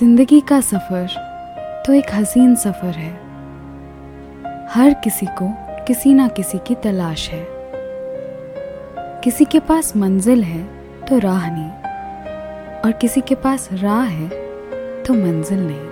ज़िंदगी का सफ़र तो एक हसीन सफ़र है। हर किसी को किसी ना किसी की तलाश है। किसी के पास मंजिल है तो राह नहीं, और किसी के पास राह है तो मंजिल नहीं।